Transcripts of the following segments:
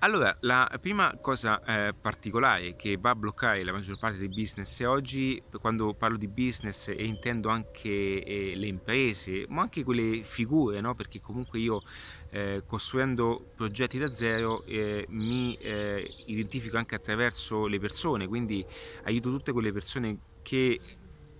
Allora, la prima cosa eh, particolare che va a bloccare la maggior parte dei business oggi, quando parlo di business e intendo anche eh, le imprese, ma anche quelle figure, no? perché comunque io eh, costruendo progetti da zero eh, mi eh, identifico anche attraverso le persone, quindi aiuto tutte quelle persone che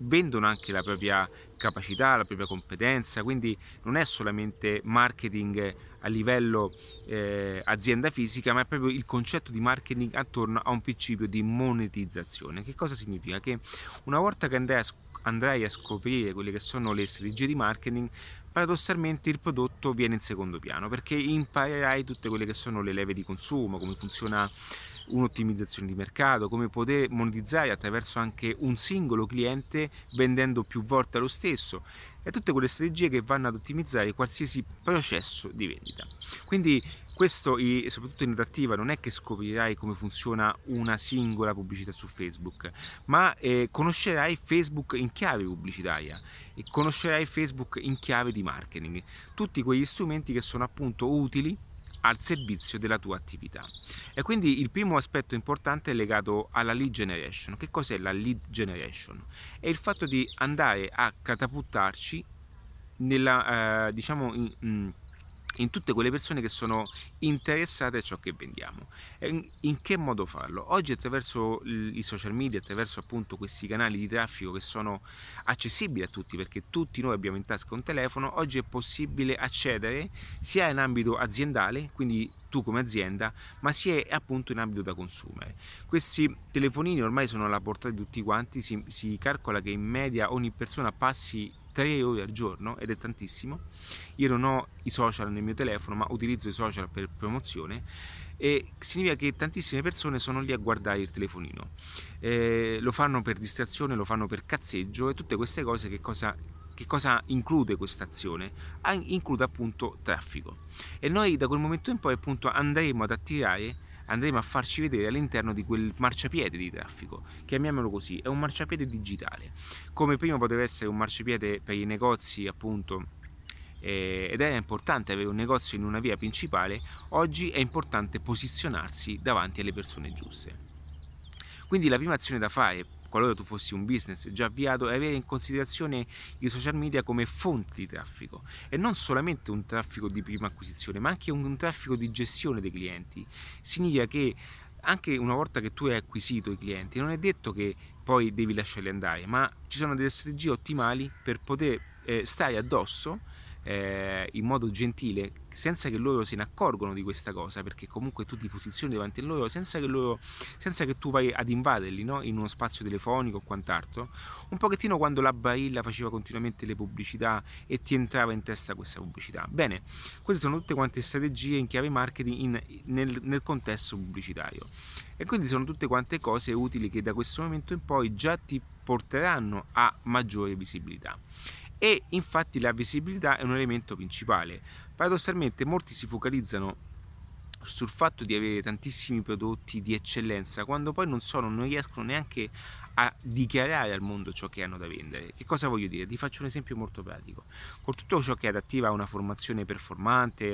vendono anche la propria capacità, la propria competenza, quindi non è solamente marketing a livello eh, azienda fisica, ma è proprio il concetto di marketing attorno a un principio di monetizzazione. Che cosa significa? Che una volta che andrai a, andrai a scoprire quelle che sono le strategie di marketing, paradossalmente il prodotto viene in secondo piano perché imparerai tutte quelle che sono le leve di consumo, come funziona un'ottimizzazione di mercato, come poter monetizzare attraverso anche un singolo cliente vendendo più volte lo stesso e tutte quelle strategie che vanno ad ottimizzare qualsiasi processo di vendita. Quindi questo, soprattutto in attrattiva, non è che scoprirai come funziona una singola pubblicità su Facebook, ma eh, conoscerai Facebook in chiave pubblicitaria e conoscerai Facebook in chiave di marketing, tutti quegli strumenti che sono appunto utili al servizio della tua attività. E quindi il primo aspetto importante è legato alla lead generation. Che cos'è la lead generation? È il fatto di andare a catapultarci nella, eh, diciamo, in, in, in tutte quelle persone che sono interessate a ciò che vendiamo. In, che modo farlo? Oggi attraverso i social media, attraverso appunto questi canali di traffico che sono accessibili a tutti, perché tutti noi abbiamo in tasca un telefono, oggi è possibile accedere sia in ambito aziendale, quindi tu come azienda, ma sia appunto in ambito da consumere. Questi telefonini ormai sono alla portata di tutti quanti, si, si calcola che in media ogni persona passi 3 ore al giorno ed è tantissimo. Io non ho i social nel mio telefono, ma utilizzo i social per promozione e significa che tantissime persone sono lì a guardare il telefonino. Eh, lo fanno per distrazione, lo fanno per cazzeggio e tutte queste cose che cosa che cosa include questa azione? Include appunto traffico. E noi da quel momento in poi appunto andremo ad attirare andremo a farci vedere all'interno di quel marciapiede di traffico, chiamiamolo così, è un marciapiede digitale, come prima poteva essere un marciapiede per i negozi appunto eh, ed era importante avere un negozio in una via principale, oggi è importante posizionarsi davanti alle persone giuste. Quindi la prima azione da fare qualora tu fossi un business già avviato, è avere in considerazione i social media come fonte di traffico e non solamente un traffico di prima acquisizione, ma anche un, un traffico di gestione dei clienti. Significa che anche una volta che tu hai acquisito i clienti, non è detto che poi devi lasciarli andare, ma ci sono delle strategie ottimali per poter eh, stare addosso eh, in modo gentile senza che loro se ne accorgono di questa cosa perché comunque tu ti posizioni davanti a loro senza che, loro, senza che tu vai ad invaderli no? in uno spazio telefonico o quant'altro. Un pochettino quando la Barilla faceva continuamente le pubblicità e ti entrava in testa questa pubblicità. Bene queste sono tutte quante strategie in chiave marketing in, nel, nel contesto pubblicitario. E quindi sono tutte quante cose utili che da questo momento in poi già ti porteranno a maggiore visibilità e infatti la visibilità è un elemento principale. Paradossalmente molti si focalizzano sul fatto di avere tantissimi prodotti di eccellenza quando poi non sono, non riescono neanche a dichiarare al mondo ciò che hanno da vendere. Che cosa voglio dire? Ti faccio un esempio molto pratico. Con tutto ciò che è adattiva a una formazione performante,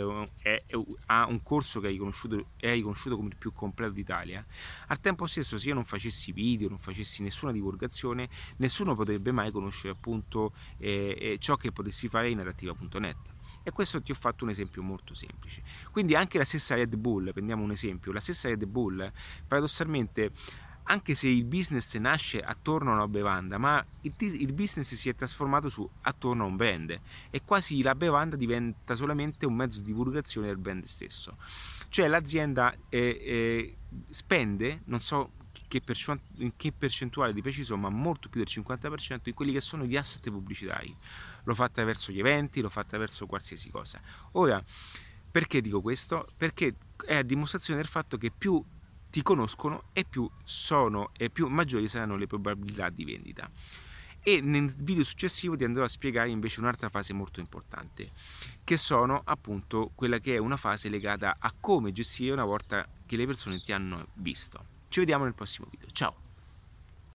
a un corso che hai riconosciuto, è riconosciuto come il più completo d'Italia, al tempo stesso se io non facessi video, non facessi nessuna divulgazione, nessuno potrebbe mai conoscere appunto eh, eh ciò che potessi fare in adattiva.net. E questo ti ho fatto un esempio molto semplice. Quindi anche la stessa Red Bull, prendiamo un esempio, la stessa Red Bull paradossalmente anche se il business nasce attorno a una bevanda, ma il, il, business si è trasformato su, attorno a un brand e quasi la bevanda diventa solamente un mezzo di divulgazione del brand stesso. Cioè l'azienda eh, eh, spende, non so che in che percentuale di preciso, ma molto più del 50% di quelli che sono gli asset pubblicitari. Lo fa attraverso gli eventi, lo fa attraverso qualsiasi cosa. Ora, perché dico questo? Perché è a dimostrazione del fatto che più ti conoscono e più sono e più maggiori saranno le probabilità di vendita. E nel video successivo ti andrò a spiegare invece un'altra fase molto importante, che sono appunto quella che è una fase legata a come gestire una volta che le persone ti hanno visto. Ci vediamo nel prossimo video. Ciao!